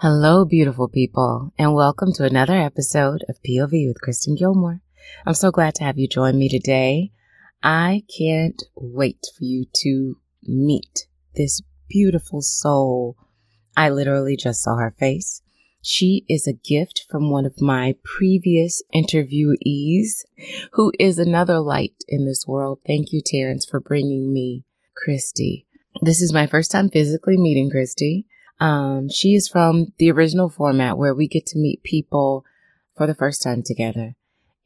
Hello, beautiful people, and welcome to another episode of POV with Kristen Gilmore. I'm so glad to have you join me today. I can't wait for you to meet this beautiful soul. I literally just saw her face. She is a gift from one of my previous interviewees, who is another light in this world. Thank you, Terrence, for bringing me Christy. This is my first time physically meeting Christy. Um, she is from the original format where we get to meet people for the first time together.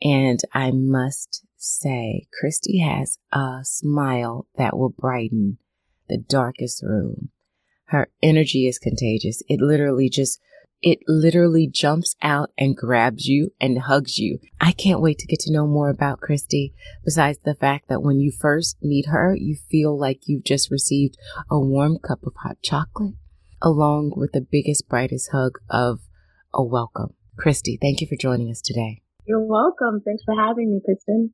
And I must say, Christy has a smile that will brighten the darkest room. Her energy is contagious. It literally just it literally jumps out and grabs you and hugs you. I can't wait to get to know more about Christy, besides the fact that when you first meet her, you feel like you've just received a warm cup of hot chocolate, along with the biggest, brightest hug of a welcome. Christy, thank you for joining us today. You're welcome. Thanks for having me, Kristen.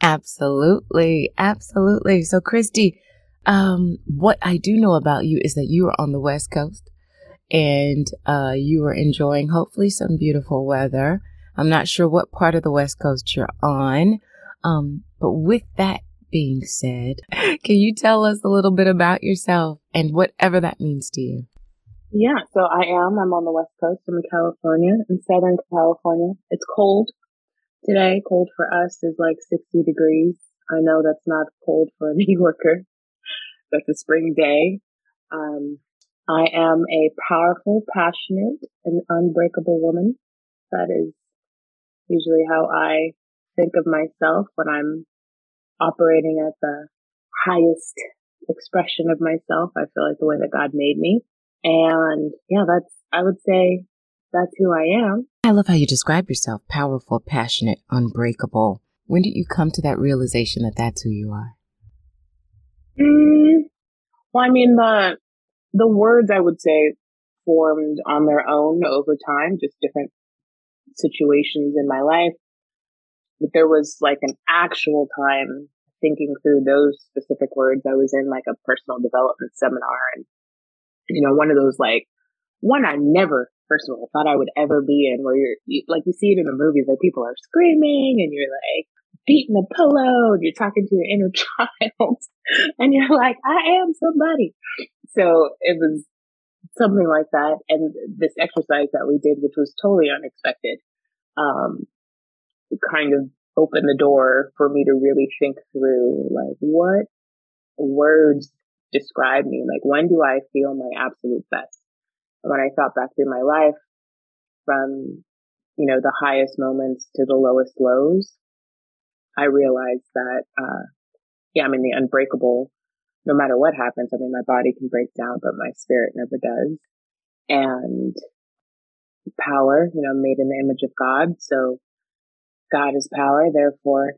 Absolutely. Absolutely. So, Christy, um, what I do know about you is that you are on the West Coast and uh, you are enjoying hopefully some beautiful weather. I'm not sure what part of the West Coast you're on. Um, but with that being said, can you tell us a little bit about yourself and whatever that means to you? Yeah, so I am. I'm on the West Coast. I'm in California, in Southern California. It's cold today. Cold for us is like 60 degrees. I know that's not cold for a New Yorker. That's a spring day. Um, I am a powerful, passionate, and unbreakable woman. That is usually how I think of myself when I'm operating at the highest expression of myself. I feel like the way that God made me. And yeah, that's, I would say that's who I am. I love how you describe yourself powerful, passionate, unbreakable. When did you come to that realization that that's who you are? Mm, well, I mean, the the words I would say formed on their own over time, just different situations in my life. But there was like an actual time thinking through those specific words. I was in like a personal development seminar and, you know, one of those like, one I never, first of all, thought I would ever be in where you're, you, like you see it in the movies, like people are screaming and you're like beating a pillow and you're talking to your inner child and you're like, I am somebody. So it was something like that. And this exercise that we did, which was totally unexpected, um, kind of opened the door for me to really think through like what words describe me? Like when do I feel my absolute best? When I thought back through my life from, you know, the highest moments to the lowest lows, I realized that, uh, yeah, I'm in the unbreakable no matter what happens. I mean, my body can break down, but my spirit never does. And power, you know, made in the image of God. So God is power. Therefore,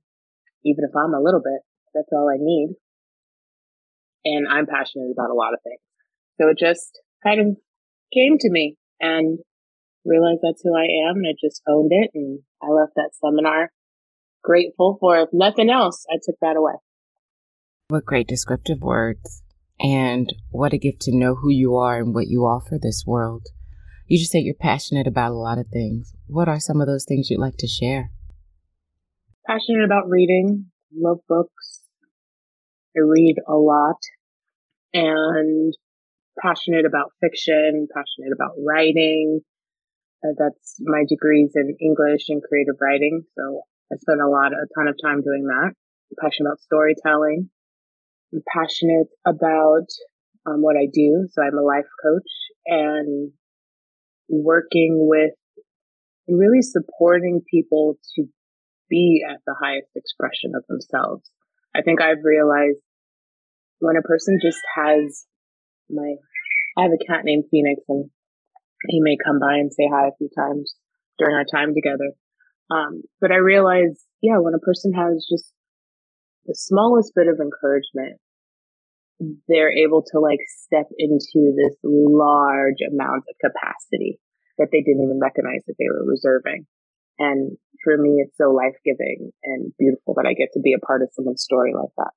even if I'm a little bit, that's all I need. And I'm passionate about a lot of things. So it just kind of came to me and realized that's who I am. And I just owned it. And I left that seminar grateful for, if nothing else, I took that away. What great descriptive words. And what a gift to know who you are and what you offer this world. You just said you're passionate about a lot of things. What are some of those things you'd like to share? Passionate about reading, love books. I read a lot and passionate about fiction, passionate about writing. Uh, that's my degrees in English and creative writing. So I spend a lot, a ton of time doing that. I'm passionate about storytelling. I'm passionate about um, what I do. So I'm a life coach and working with and really supporting people to be at the highest expression of themselves. I think I've realized when a person just has my I have a cat named Phoenix, and he may come by and say hi a few times during our time together. Um, but I realize, yeah, when a person has just the smallest bit of encouragement, they're able to like step into this large amount of capacity that they didn't even recognize that they were reserving. And for me, it's so life giving and beautiful that I get to be a part of someone's story like that.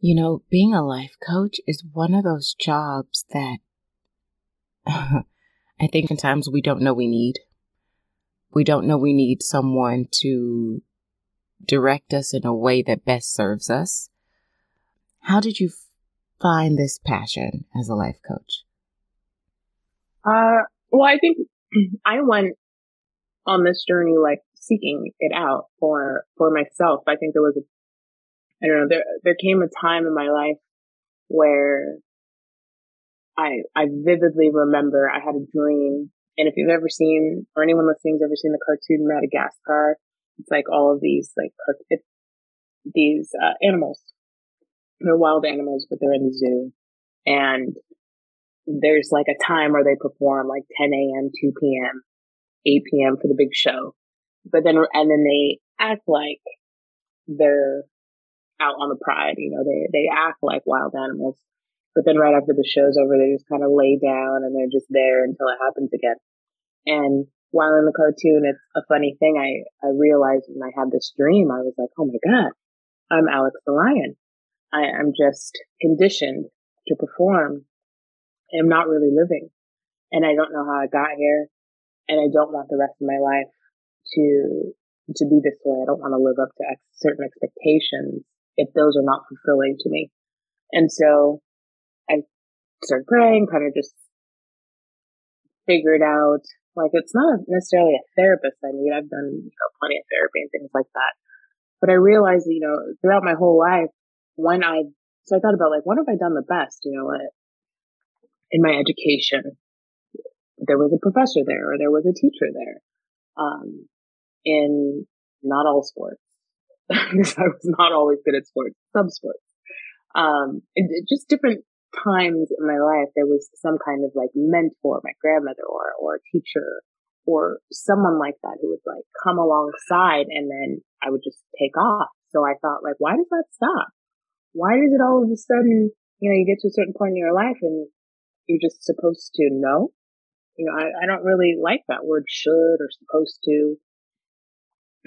You know, being a life coach is one of those jobs that I think sometimes we don't know we need. We don't know we need someone to direct us in a way that best serves us. How did you find this passion as a life coach? Uh, well, I think I went on this journey like seeking it out for for myself. I think there was a I don't know, there there came a time in my life where I I vividly remember I had a dream. And if you've ever seen or anyone listening's ever seen the cartoon Madagascar, it's like all of these like these uh, animals. They're wild animals, but they're in the zoo. And there's like a time where they perform like 10 a.m., 2 p.m., 8 p.m. for the big show. But then, and then they act like they're out on the pride. You know, they, they act like wild animals. But then right after the show's over, they just kind of lay down and they're just there until it happens again. And while in the cartoon, it's a funny thing. I, I realized when I had this dream, I was like, oh my God, I'm Alex the Lion. I, am just conditioned to perform. I'm not really living. And I don't know how I got here. And I don't want the rest of my life to, to be this way. I don't want to live up to ex- certain expectations if those are not fulfilling to me. And so I started praying, kind of just figured out like it's not necessarily a therapist I need. I've done you know, plenty of therapy and things like that. But I realized, you know, throughout my whole life, when I, so I thought about like, what have I done the best? You know, in my education, there was a professor there or there was a teacher there. Um, in not all sports, because I was not always good at sports, some sports. Um, it, just different times in my life, there was some kind of like mentor, my grandmother or, or a teacher or someone like that who would like come alongside and then I would just take off. So I thought like, why does that stop? Why does it all of a sudden, you know, you get to a certain point in your life and you're just supposed to know? You know, I, I don't really like that word should or supposed to.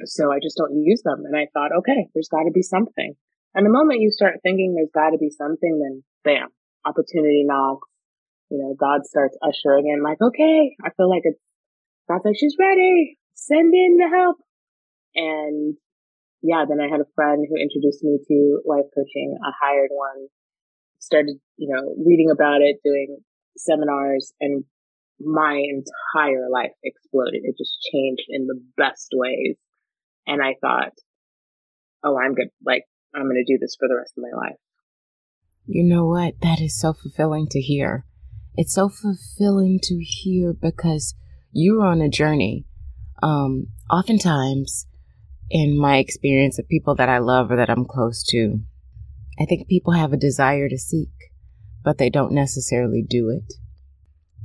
So I just don't use them. And I thought, okay, there's got to be something. And the moment you start thinking there's got to be something, then bam, opportunity knocks. You know, God starts ushering in like, okay, I feel like it's, God's like, she's ready. Send in the help. And yeah, then I had a friend who introduced me to life coaching. I hired one, started, you know, reading about it, doing seminars and my entire life exploded. It just changed in the best ways. And I thought, oh, I'm good. Like, I'm going to do this for the rest of my life. You know what? That is so fulfilling to hear. It's so fulfilling to hear because you're on a journey. Um, oftentimes, in my experience of people that I love or that I'm close to, I think people have a desire to seek, but they don't necessarily do it.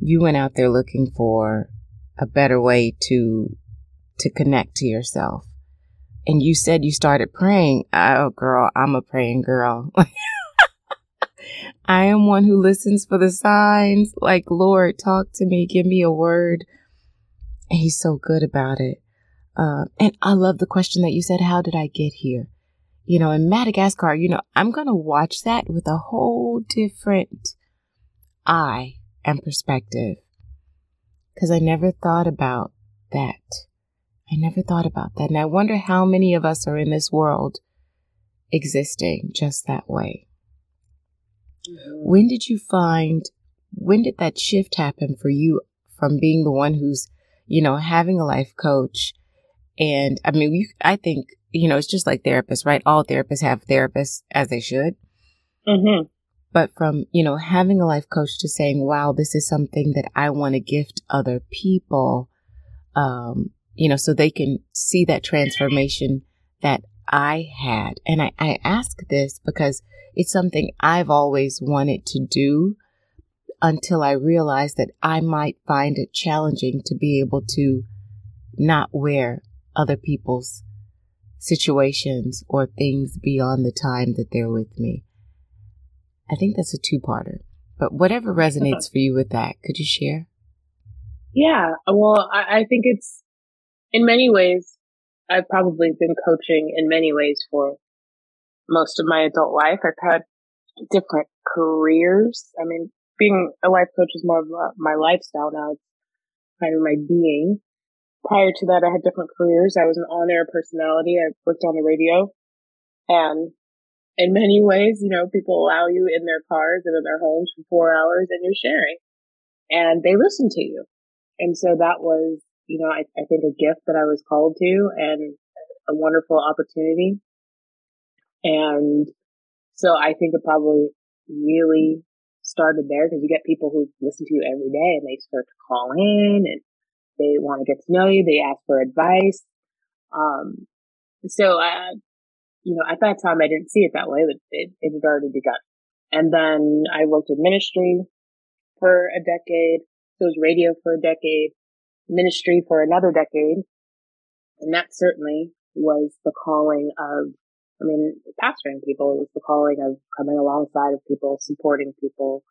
You went out there looking for a better way to to connect to yourself. And you said you started praying. Oh, girl, I'm a praying girl. I am one who listens for the signs. Like, Lord, talk to me, give me a word. And he's so good about it. Uh, and I love the question that you said, How did I get here? You know, in Madagascar, you know, I'm going to watch that with a whole different eye and perspective. Because I never thought about that. I never thought about that. And I wonder how many of us are in this world existing just that way. When did you find, when did that shift happen for you from being the one who's, you know, having a life coach? And I mean, we, I think, you know, it's just like therapists, right? All therapists have therapists as they should. Mm-hmm. But from, you know, having a life coach to saying, wow, this is something that I want to gift other people, um, you know, so they can see that transformation that I had. And I, I ask this because it's something I've always wanted to do, until I realized that I might find it challenging to be able to not wear other people's situations or things beyond the time that they're with me. I think that's a two parter. But whatever resonates uh-huh. for you with that, could you share? Yeah, well, I, I think it's in many ways, I've probably been coaching in many ways for most of my adult life. I've had different careers. I mean, being a life coach is more of my lifestyle now. It's kind of my being. Prior to that, I had different careers. I was an on-air personality. I worked on the radio and in many ways, you know, people allow you in their cars and in their homes for four hours and you're sharing and they listen to you. And so that was, you know, I, I think a gift that I was called to and a wonderful opportunity. And so I think it probably really started there because you get people who listen to you every day and they start to call in and they want to get to know you. They ask for advice. Um, so I, you know, at that time I didn't see it that way, but it, it had already begun. And then I worked in ministry for a decade. So it was radio for a decade, ministry for another decade. And that certainly was the calling of, I mean, pastoring people. It was the calling of coming alongside of people, supporting people.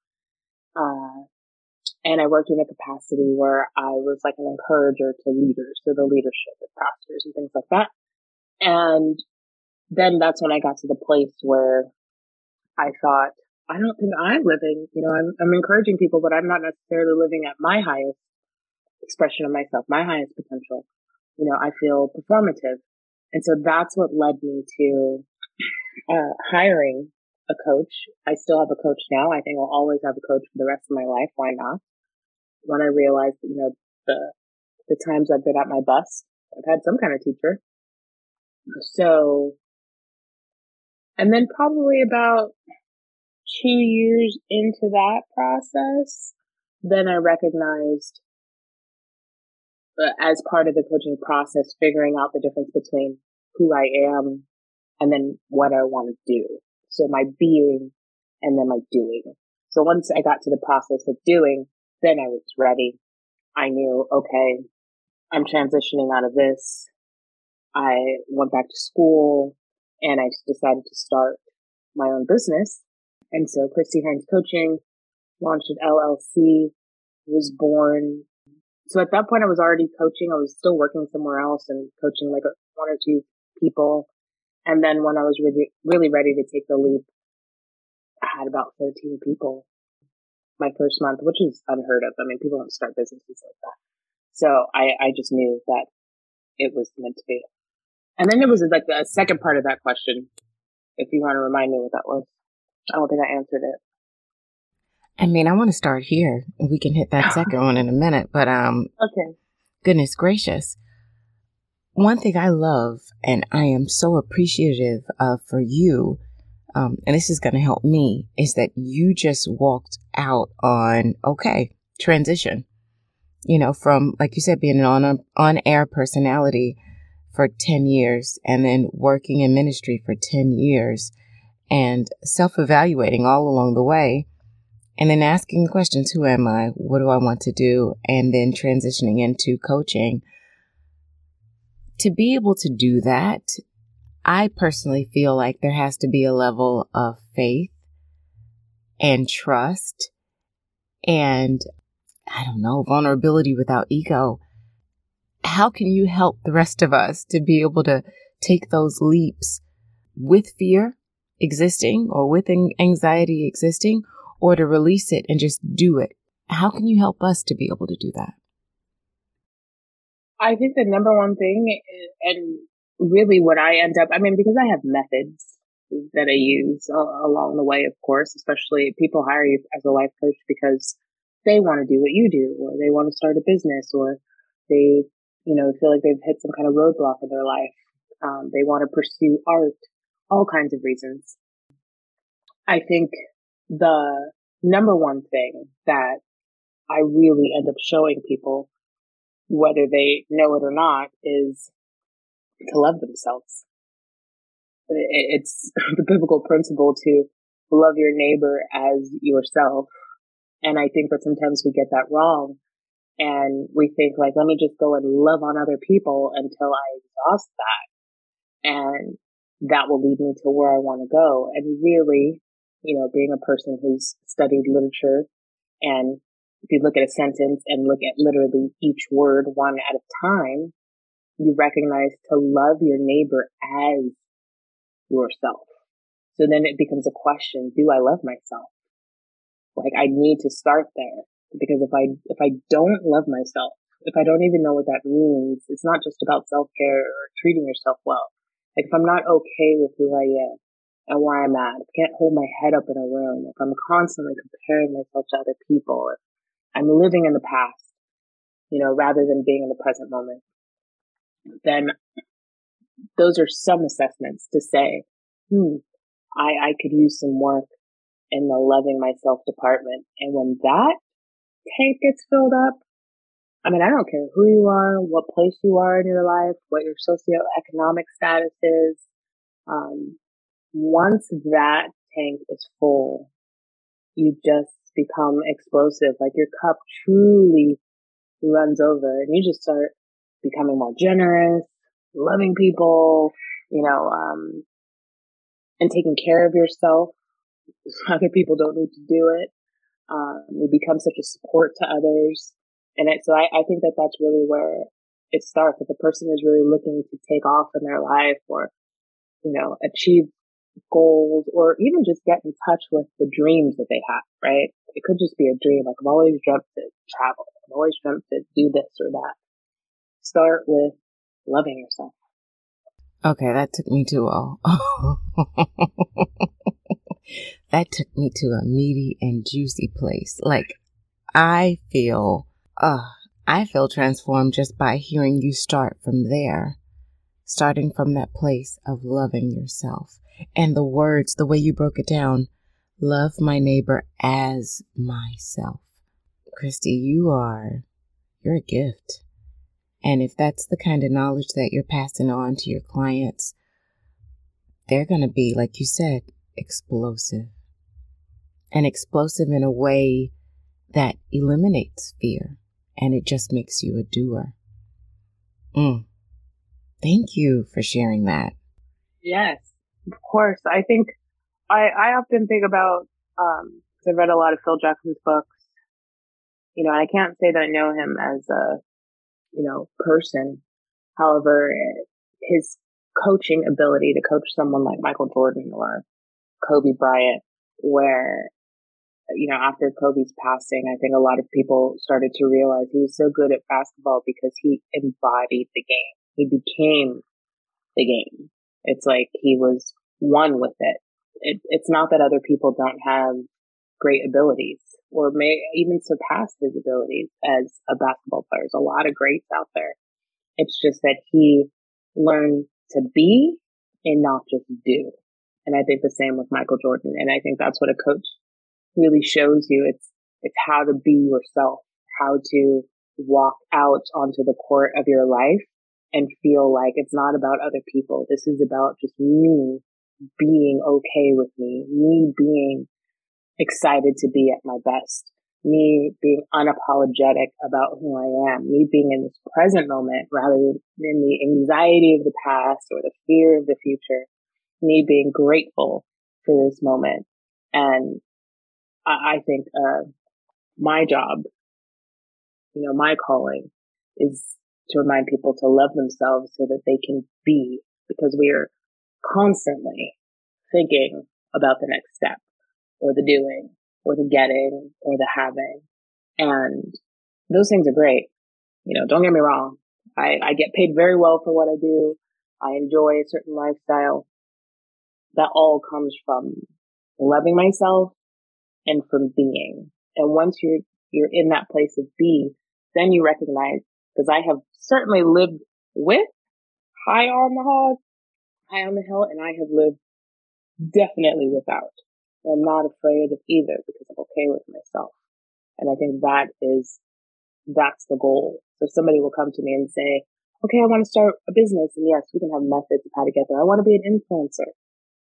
Uh, and I worked in a capacity where I was like an encourager to leaders, so the leadership of pastors and things like that. And then that's when I got to the place where I thought, I don't think I'm living, you know, I'm, I'm encouraging people, but I'm not necessarily living at my highest expression of myself, my highest potential. You know, I feel performative. And so that's what led me to uh, hiring a coach. I still have a coach now. I think I'll always have a coach for the rest of my life. Why not? When I realized, you know, the, the times I've been at my best, I've had some kind of teacher. So and then probably about two years into that process, then I recognized as part of the coaching process, figuring out the difference between who I am and then what I want to do. So my being and then my doing. So once I got to the process of doing, then I was ready. I knew, okay, I'm transitioning out of this. I went back to school and I decided to start my own business. And so Christy Hines Coaching launched an LLC, was born. So at that point, I was already coaching. I was still working somewhere else and coaching like one or two people. And then when I was really, really ready to take the leap, I had about 13 people my first month, which is unheard of. I mean, people don't start businesses like that. So I, I just knew that it was meant to be. And then there was like a second part of that question. If you want to remind me what that was, I don't think I answered it. I mean, I want to start here. We can hit that second one in a minute, but um, okay. Goodness gracious. One thing I love and I am so appreciative of for you, um, and this is going to help me, is that you just walked out on, okay, transition. You know, from, like you said, being an on, on air personality for 10 years and then working in ministry for 10 years and self evaluating all along the way. And then asking questions Who am I? What do I want to do? And then transitioning into coaching. To be able to do that, I personally feel like there has to be a level of faith and trust and I don't know, vulnerability without ego how can you help the rest of us to be able to take those leaps with fear existing or with anxiety existing or to release it and just do it? How can you help us to be able to do that? I think the number one thing, and really what I end up, I mean, because I have methods that I use along the way, of course, especially people hire you as a life coach because they want to do what you do, or they want to start a business, or they you know, feel like they've hit some kind of roadblock in their life. Um, they want to pursue art, all kinds of reasons. I think the number one thing that I really end up showing people, whether they know it or not, is to love themselves. It's the biblical principle to love your neighbor as yourself. And I think that sometimes we get that wrong and we think like, let me just go and love on other people until I exhaust that. And that will lead me to where I want to go. And really, you know, being a person who's studied literature and if you look at a sentence and look at literally each word one at a time, you recognize to love your neighbor as yourself. So then it becomes a question, do I love myself? Like I need to start there because if I, if I don't love myself, if I don't even know what that means, it's not just about self care or treating yourself well. Like if I'm not okay with who I am and where I'm at, I can't hold my head up in a room, if I'm constantly comparing myself to other people, if I'm living in the past, you know, rather than being in the present moment, then those are some assessments to say, hmm, I, I could use some work in the loving myself department. And when that tank gets filled up, I mean, I don't care who you are, what place you are in your life, what your socioeconomic status is. Um, once that tank is full, you just become explosive. Like your cup truly runs over and you just start becoming more generous, loving people, you know, um, and taking care of yourself. Other people don't need to do it. Um, you become such a support to others. And it, so I, I think that that's really where it starts. If a person is really looking to take off in their life or, you know, achieve goals or even just get in touch with the dreams that they have, right? It could just be a dream. Like I've always dreamt to travel. I've always dreamt to do this or that. Start with loving yourself. Okay, that took me to a that took me to a meaty and juicy place. Like I feel uh I feel transformed just by hearing you start from there. Starting from that place of loving yourself. And the words, the way you broke it down, love my neighbor as myself. Christy, you are you're a gift. And if that's the kind of knowledge that you're passing on to your clients, they're going to be, like you said, explosive. And explosive in a way that eliminates fear and it just makes you a doer. Mm. Thank you for sharing that. Yes, of course. I think I, I often think about, um, cause I've read a lot of Phil Jackson's books, you know, I can't say that I know him as a you know, person. However, his coaching ability to coach someone like Michael Jordan or Kobe Bryant, where, you know, after Kobe's passing, I think a lot of people started to realize he was so good at basketball because he embodied the game. He became the game. It's like he was one with it. it it's not that other people don't have great abilities or may even surpass his abilities as a basketball player. There's a lot of greats out there. It's just that he learned to be and not just do. And I think the same with Michael Jordan. And I think that's what a coach really shows you. It's, it's how to be yourself, how to walk out onto the court of your life and feel like it's not about other people. This is about just me being okay with me, me being excited to be at my best, me being unapologetic about who I am, me being in this present moment rather than the anxiety of the past or the fear of the future, me being grateful for this moment. And I, I think, uh, my job, you know, my calling is to remind people to love themselves so that they can be because we are constantly thinking about the next step or the doing or the getting or the having. And those things are great. You know, don't get me wrong. I, I get paid very well for what I do. I enjoy a certain lifestyle. That all comes from loving myself and from being. And once you're, you're in that place of being, then you recognize, because I have certainly lived with high on the hog, high on the hill, and I have lived definitely without. I'm not afraid of either because I'm okay with myself. And I think that is, that's the goal. So somebody will come to me and say, okay, I want to start a business. And yes, we can have methods of how to get there. I want to be an influencer.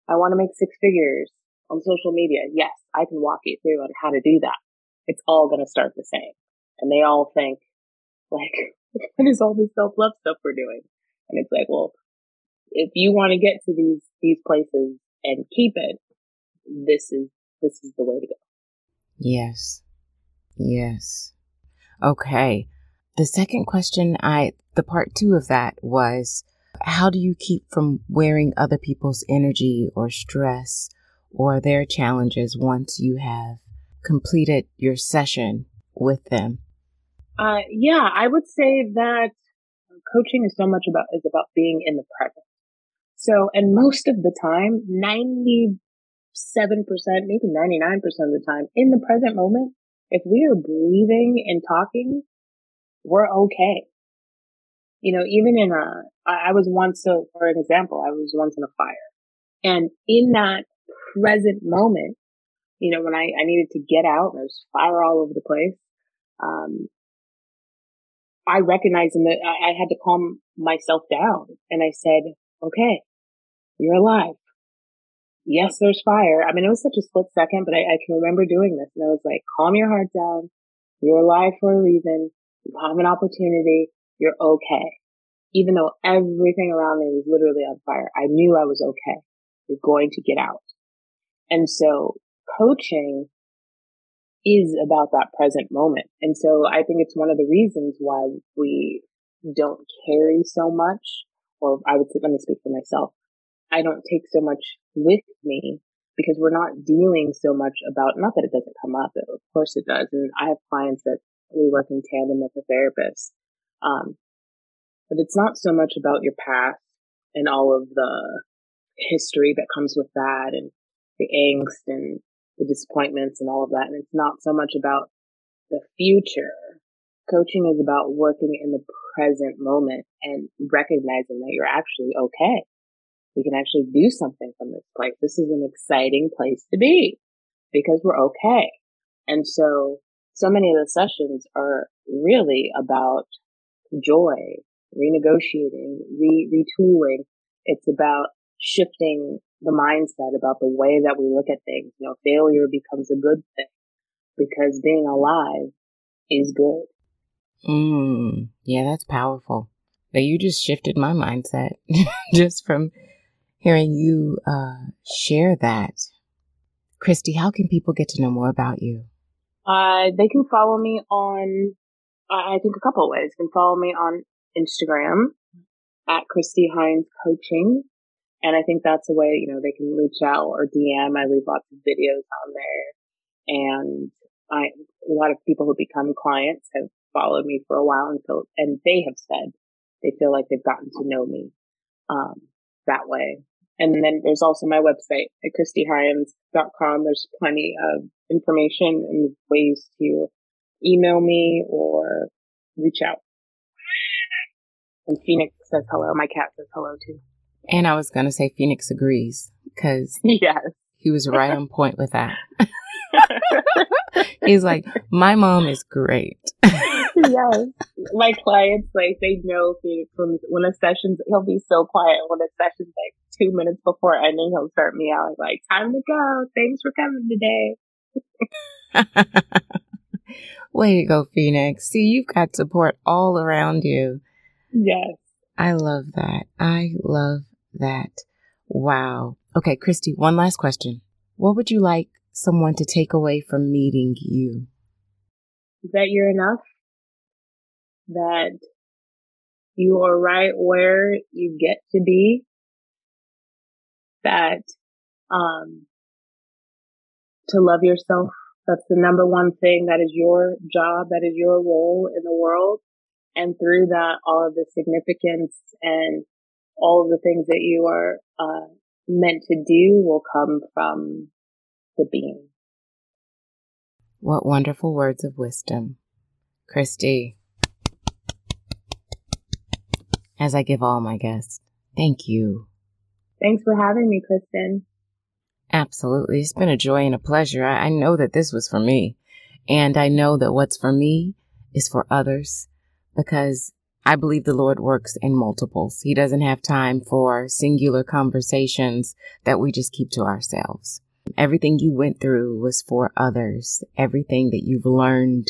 I want to make six figures on social media. Yes, I can walk you through on how to do that. it's all going to start the same. And they all think, like, what is all this self love stuff we're doing? And it's like, well, if you want to get to these, these places and keep it, this is, this is the way to go. Yes. Yes. Okay. The second question I, the part two of that was, how do you keep from wearing other people's energy or stress or their challenges once you have completed your session with them? Uh, yeah, I would say that coaching is so much about, is about being in the present. So, and most of the time, 97%, maybe 99% of the time in the present moment, if we are breathing and talking, we're okay. You know, even in a, I was once, so for an example, I was once in a fire and in that present moment, you know, when I, I needed to get out, and there's fire all over the place. Um, I recognized that I, had to calm myself down and I said, okay, you're alive. Yes, there's fire. I mean, it was such a split second, but I, I can remember doing this and I was like, calm your heart down. You're alive for a reason. You have an opportunity. You're okay. Even though everything around me was literally on fire, I knew I was okay. You're going to get out. And so coaching is about that present moment. And so I think it's one of the reasons why we don't carry so much, or I would say, let me speak for myself. I don't take so much with me because we're not dealing so much about, not that it doesn't come up, of course it does. And I have clients that we work in tandem with a therapist. Um, but it's not so much about your past and all of the history that comes with that and the angst and the disappointments and all of that. And it's not so much about the future. Coaching is about working in the present moment and recognizing that you're actually okay. We can actually do something from this place. This is an exciting place to be because we're okay. And so, so many of the sessions are really about joy, renegotiating, re- retooling. It's about shifting the mindset about the way that we look at things. You know, failure becomes a good thing because being alive is good. Mm, yeah, that's powerful. But you just shifted my mindset just from hearing you uh, share that. Christy, how can people get to know more about you? Uh, they can follow me on, I think a couple of ways. They can follow me on Instagram at Christy Hines Coaching. And I think that's a way, you know, they can reach out or DM. I leave lots of videos on there. And I, a lot of people who become clients have followed me for a while and feel, and they have said they feel like they've gotten to know me, um, that way. And then there's also my website at christyhines.com. There's plenty of information and ways to email me or reach out. And Phoenix says hello. My cat says hello too. And I was going to say Phoenix agrees because yes. he was right on point with that. He's like, my mom is great. yes. My clients, like, they know Phoenix when, when a session's, he'll be so quiet. When a session's like two minutes before ending, he'll start me out like, time to go. Thanks for coming today. Way to go, Phoenix. See, you've got support all around you. Yes. I love that. I love that. Wow. Okay, Christy, one last question. What would you like someone to take away from meeting you? That you're enough. That you are right where you get to be. That, um, to love yourself. That's the number one thing. That is your job. That is your role in the world. And through that, all of the significance and all of the things that you are uh, meant to do will come from the being. What wonderful words of wisdom. Christy, as I give all my guests, thank you. Thanks for having me, Kristen. Absolutely. It's been a joy and a pleasure. I, I know that this was for me. And I know that what's for me is for others because I believe the Lord works in multiples. He doesn't have time for singular conversations that we just keep to ourselves. Everything you went through was for others. Everything that you've learned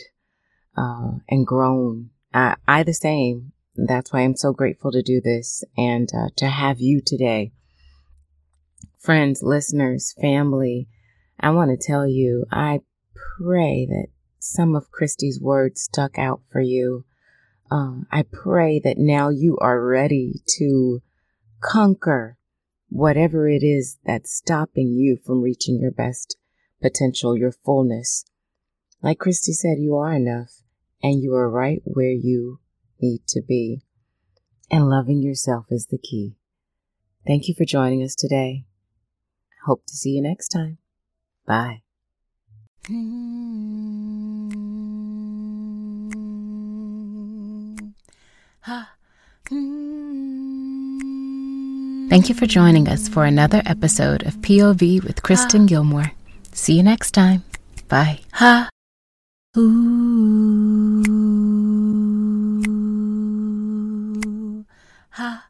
uh, and grown. I, I the same. That's why I'm so grateful to do this and uh, to have you today. Friends, listeners, family, I want to tell you, I pray that some of Christy's words stuck out for you. Uh, I pray that now you are ready to conquer whatever it is that's stopping you from reaching your best potential, your fullness. Like Christy said, you are enough and you are right where you need to be. And loving yourself is the key. Thank you for joining us today. Hope to see you next time. Bye. Thank you for joining us for another episode of POV with Kristen Gilmore. See you next time. Bye. Ha. Ooh. Ha.